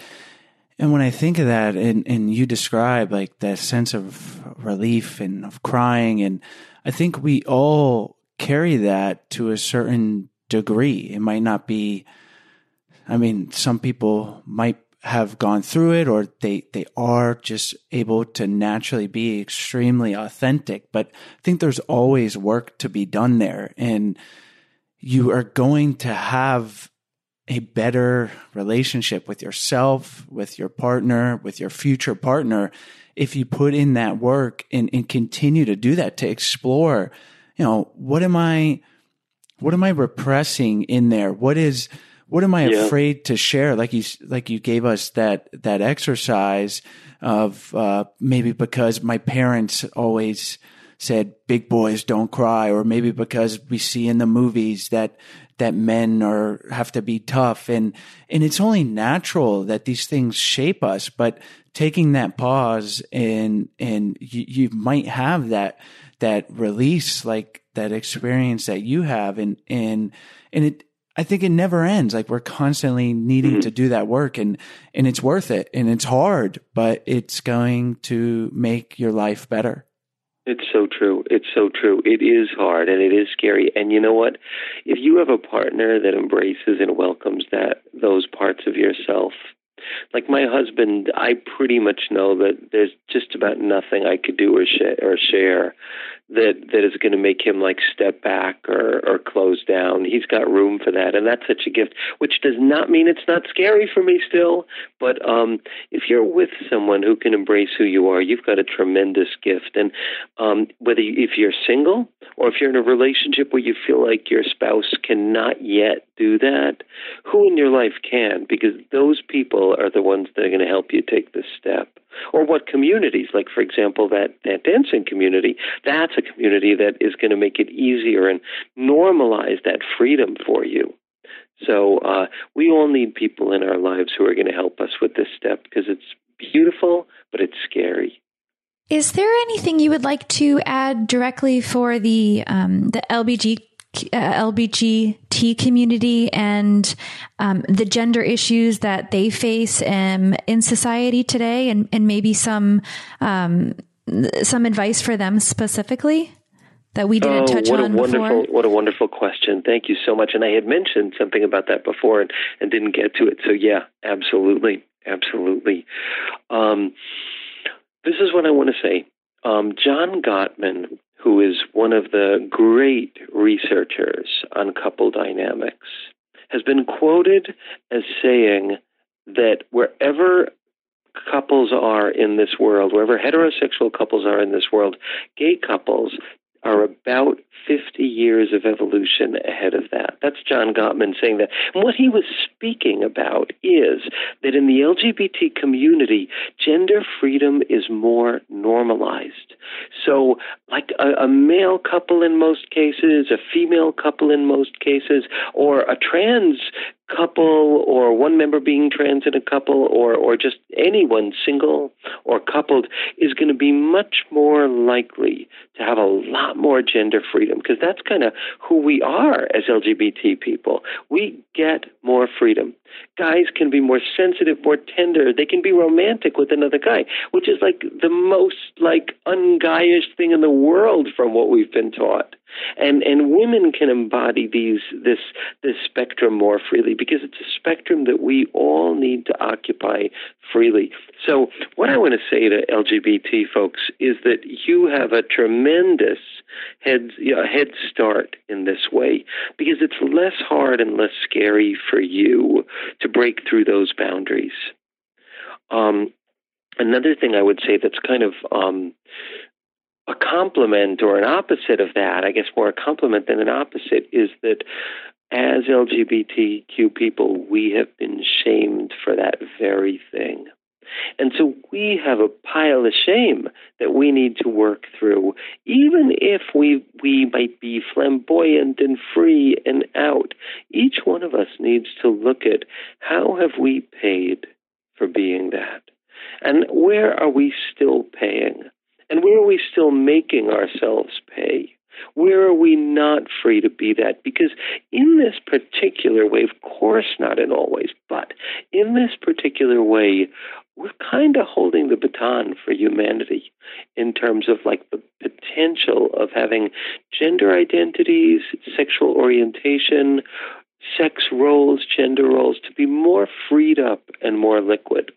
and when I think of that, and and you describe like that sense of relief and of crying, and I think we all carry that to a certain degree. It might not be. I mean, some people might have gone through it, or they they are just able to naturally be extremely authentic. But I think there's always work to be done there, and you are going to have a better relationship with yourself, with your partner, with your future partner, if you put in that work and, and continue to do that to explore, you know, what am I, what am I repressing in there? What is, what am I Yeah. afraid to share? Like you, like you gave us that, that exercise of, uh, maybe because my parents always said big boys don't cry, or maybe because we see in the movies that, that men are, have to be tough. And, and it's only natural that these things shape us, but taking that pause and, and you, you might have that, that release, like that experience that you have. And, and, and it, I think it never ends. Like we're constantly needing mm-hmm. to do that work and, and it's worth it and it's hard, but it's going to make your life better. It's so true. It's so true. It is hard and it is scary. And you know what? If you have a partner that embraces and welcomes that those parts of yourself, like my husband, I pretty much know that there's just about nothing I could do or, sh- or share that that is going to make him like step back or or close down. He's got room for that, and that's such a gift. Which does not mean it's not scary for me still. But um, if you're with someone who can embrace who you are, you've got a tremendous gift. And um, whether you, if you're single or if you're in a relationship where you feel like your spouse cannot yet do that, who in your life can? Because those people are the ones that are going to help you take this step. Or what communities, like for example, that, that dancing community, that's a community that is going to make it easier and normalize that freedom for you. So uh, we all need people in our lives who are going to help us with this step because it's beautiful, but it's scary. Is there anything you would like to add directly for the um, the LBG uh, LBGT community and um, the gender issues that they face um, in society today, and, and maybe some um, some advice for them specifically that we didn't oh, touch what on a wonderful, before? what a wonderful question! Thank you so much. And I had mentioned something about that before and, and didn't get to it. So yeah, absolutely, absolutely. Um, this is what I want to say. Um, John Gottman, who is one of the great researchers on couple dynamics, has been quoted as saying that wherever couples are in this world, wherever heterosexual couples are in this world, gay couples are about 50 years of evolution ahead of that. That's John Gottman saying that. And what he was speaking about is that in the LGBT community, gender freedom is more normalized. So, like a, a male couple in most cases, a female couple in most cases, or a trans couple or one member being trans in a couple or, or just anyone single or coupled is going to be much more likely to have a lot more gender freedom because that's kind of who we are as LGBT people. We get more freedom. Guys can be more sensitive, more tender. They can be romantic with another guy, which is like the most like unguyish thing in the world from what we've been taught and and women can embody these this this spectrum more freely because it's a spectrum that we all need to occupy freely. So what I want to say to LGBT folks is that you have a tremendous head you know, head start in this way because it's less hard and less scary for you to break through those boundaries. Um, another thing I would say that's kind of um, a complement or an opposite of that, I guess more a complement than an opposite, is that as LGBTQ people, we have been shamed for that very thing. And so we have a pile of shame that we need to work through, even if we we might be flamboyant and free and out. Each one of us needs to look at how have we paid for being that, and where are we still paying? And where are we still making ourselves pay? Where are we not free to be that? Because in this particular way, of course not in all ways, but in this particular way, we're kind of holding the baton for humanity in terms of like the potential of having gender identities, sexual orientation, sex roles, gender roles to be more freed up and more liquid.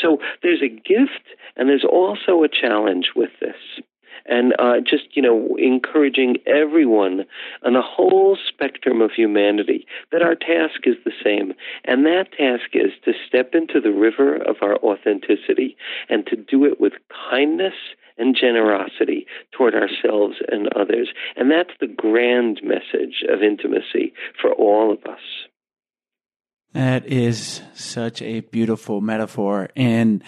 So there's a gift and there's also a challenge with this. And uh, just, you know, encouraging everyone on the whole spectrum of humanity that our task is the same. And that task is to step into the river of our authenticity and to do it with kindness and generosity toward ourselves and others. And that's the grand message of intimacy for all of us. That is such a beautiful metaphor. And,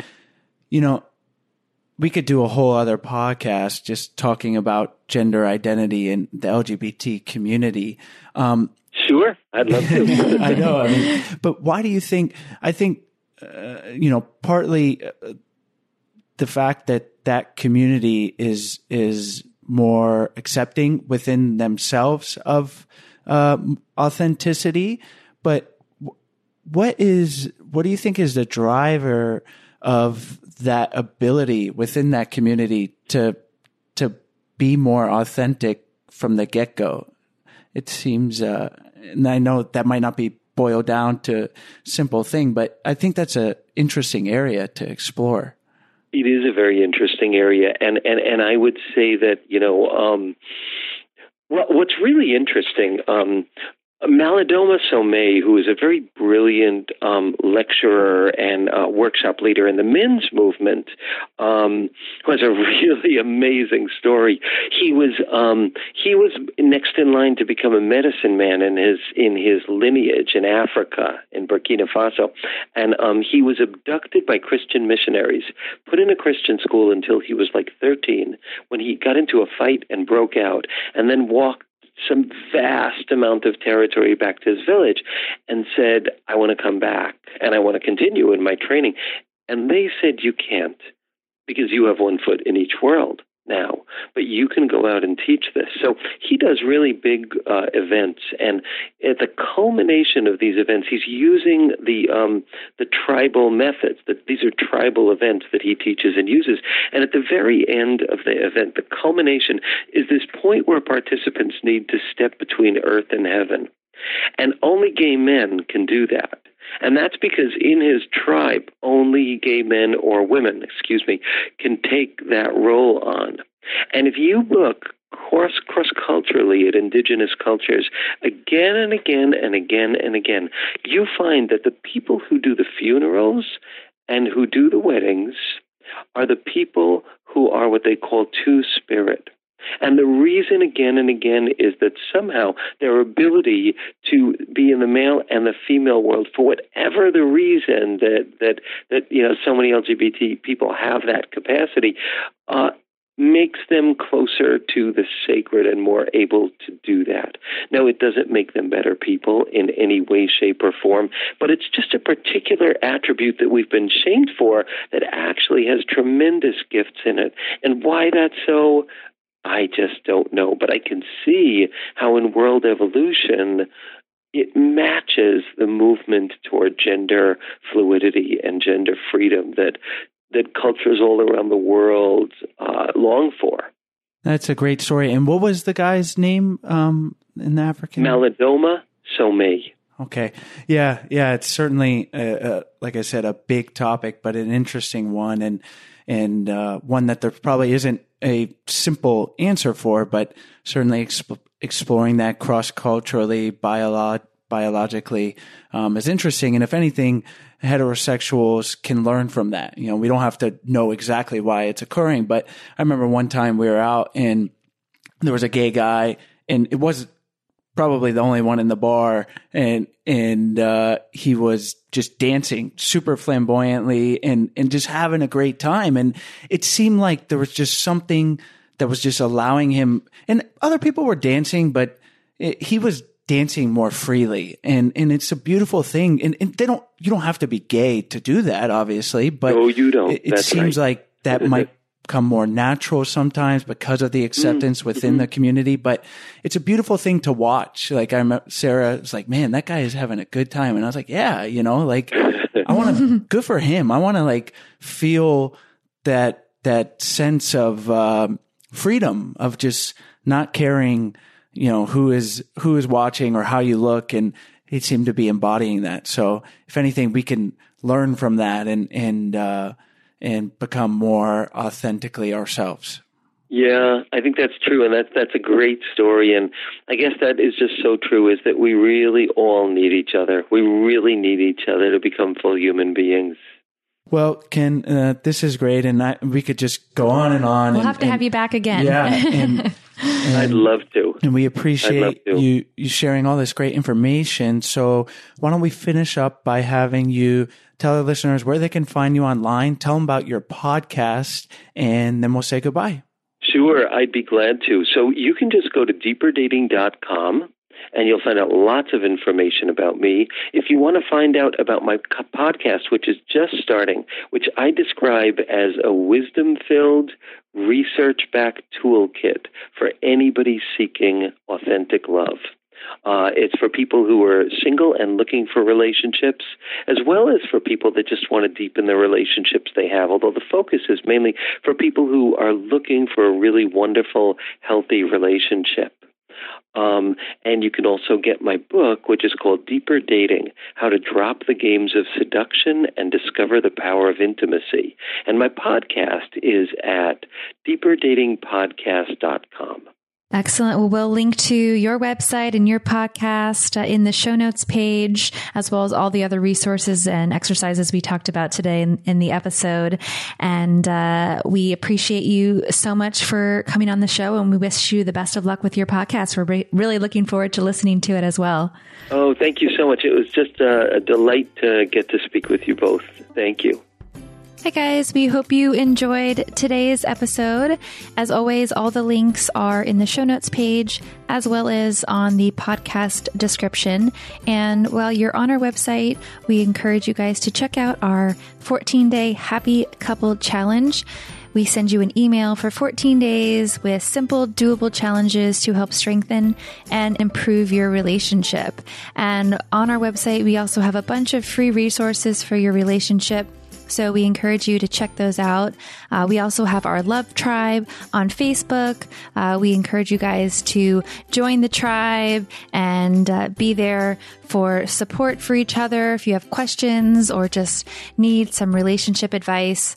you know, we could do a whole other podcast just talking about gender identity and the LGBT community. Um, sure, I'd love to. I know. I mean, but why do you think? I think, uh, you know, partly uh, the fact that that community is is more accepting within themselves of uh, authenticity, but what is what do you think is the driver of that ability within that community to to be more authentic from the get go? It seems, uh, and I know that might not be boiled down to simple thing, but I think that's an interesting area to explore. It is a very interesting area, and and and I would say that you know. Um, well, what's really interesting, um, Malidoma Somé, who is a very brilliant um, lecturer and uh, workshop leader in the men's movement, um, a really amazing story. He was um, he was next in line to become a medicine man in his in his lineage in Africa in Burkina Faso, and um, he was abducted by Christian missionaries, put in a Christian school until he was like 13, when he got into a fight and broke out, and then walked some vast amount of territory back to his village and said, I want to come back and I want to continue in my training. And they said, You can't because you have one foot in each world now, but you can go out and teach this. So he does really big uh, events, and at the culmination of these events, he's using the um, the tribal methods. That these are tribal events that he teaches and uses. And at the very end of the event, the culmination is this point where participants need to step between earth and heaven, and only gay men can do that. And that's because in his tribe, only gay men or women, excuse me, can take that role on. And if you look cross cross culturally at indigenous cultures again and again and again and again you find that the people who do the funerals and who do the weddings are the people who are what they call two spirit and the reason again and again is that somehow their ability to be in the male and the female world for whatever the reason that that that you know so many LGBT people have that capacity uh, makes them closer to the sacred and more able to do that. Now, it doesn't make them better people in any way, shape, or form, but it's just a particular attribute that we've been shamed for that actually has tremendous gifts in it. And why that's so, I just don't know. But I can see how in world evolution, it matches the movement toward gender fluidity and gender freedom that that cultures all around the world uh, long for. That's a great story. And what was the guy's name um, in the African? Malidoma Somé. Okay. Yeah. Yeah. It's certainly, a, a, like I said, a big topic, but an interesting one and, and uh, one that there probably isn't a simple answer for, but certainly exp- exploring that cross culturally, biolo- biologically um, is interesting. And if anything, heterosexuals can learn from that. You know, we don't have to know exactly why it's occurring, but I remember one time we were out and there was a gay guy and it was probably the only one in the bar and and uh, he was just dancing super flamboyantly and and just having a great time. And it seemed like there was just something that was just allowing him and other people were dancing but it, he was dancing more freely. And and it's a beautiful thing. And, and, they don't you don't have to be gay to do that obviously but no you don't. it, it seems right. like that might come more natural sometimes because of the acceptance mm-hmm. within the community but it's a beautiful thing to watch like i remember sarah was like man that guy is having a good time and i was like yeah you know like i want to good for him i want to like feel that that sense of um, freedom of just not caring you know, who is, who is watching or how you look. And he seemed to be embodying that. So if anything, we can learn from that and, and, uh, and become more authentically ourselves. Yeah, I think that's true, and that's that's a great story. And I guess that is just so true. Is that we really all need each other. We really need each other to become full human beings. Well, Ken, uh, this is great, and I, we could just go on and on. We'll and, have to and, have you back again. Yeah, and, and, I'd love to. And we appreciate you you sharing all this great information. So, why don't we finish up by having you tell our listeners where they can find you online, tell them about your podcast, and then we'll say goodbye. Sure, I'd be glad to. So you can just go to deeperdating.com and you'll find out lots of information about me. If you want to find out about my podcast, which is just starting, which I describe as a wisdom filled, research backed toolkit for anybody seeking authentic love. Uh, it's for people who are single and looking for relationships, as well as for people that just want to deepen the relationships they have. Although the focus is mainly for people who are looking for a really wonderful, healthy relationship. Um, and you can also get my book, which is called Deeper Dating How to Drop the Games of Seduction and Discover the Power of Intimacy. And my podcast is at deeperdatingpodcast.com. Excellent. Well, we'll link to your website and your podcast uh, in the show notes page, as well as all the other resources and exercises we talked about today in, in the episode. And uh, we appreciate you so much for coming on the show, and we wish you the best of luck with your podcast. We're re- really looking forward to listening to it as well. Oh, thank you so much. It was just a, a delight to get to speak with you both. Thank you. Hi, guys. We hope you enjoyed today's episode. As always, all the links are in the show notes page as well as on the podcast description. And while you're on our website, we encourage you guys to check out our 14 day happy couple challenge. We send you an email for 14 days with simple, doable challenges to help strengthen and improve your relationship. And on our website, we also have a bunch of free resources for your relationship so we encourage you to check those out. Uh, we also have our Love Tribe on Facebook. Uh, we encourage you guys to join the tribe and uh, be there for support for each other. If you have questions or just need some relationship advice,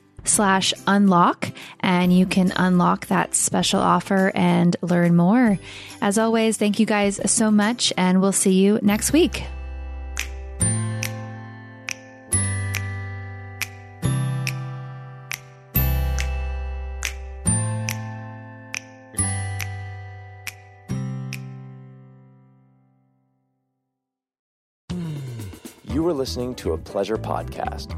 slash unlock and you can unlock that special offer and learn more. As always, thank you guys so much and we'll see you next week. You were listening to a pleasure podcast.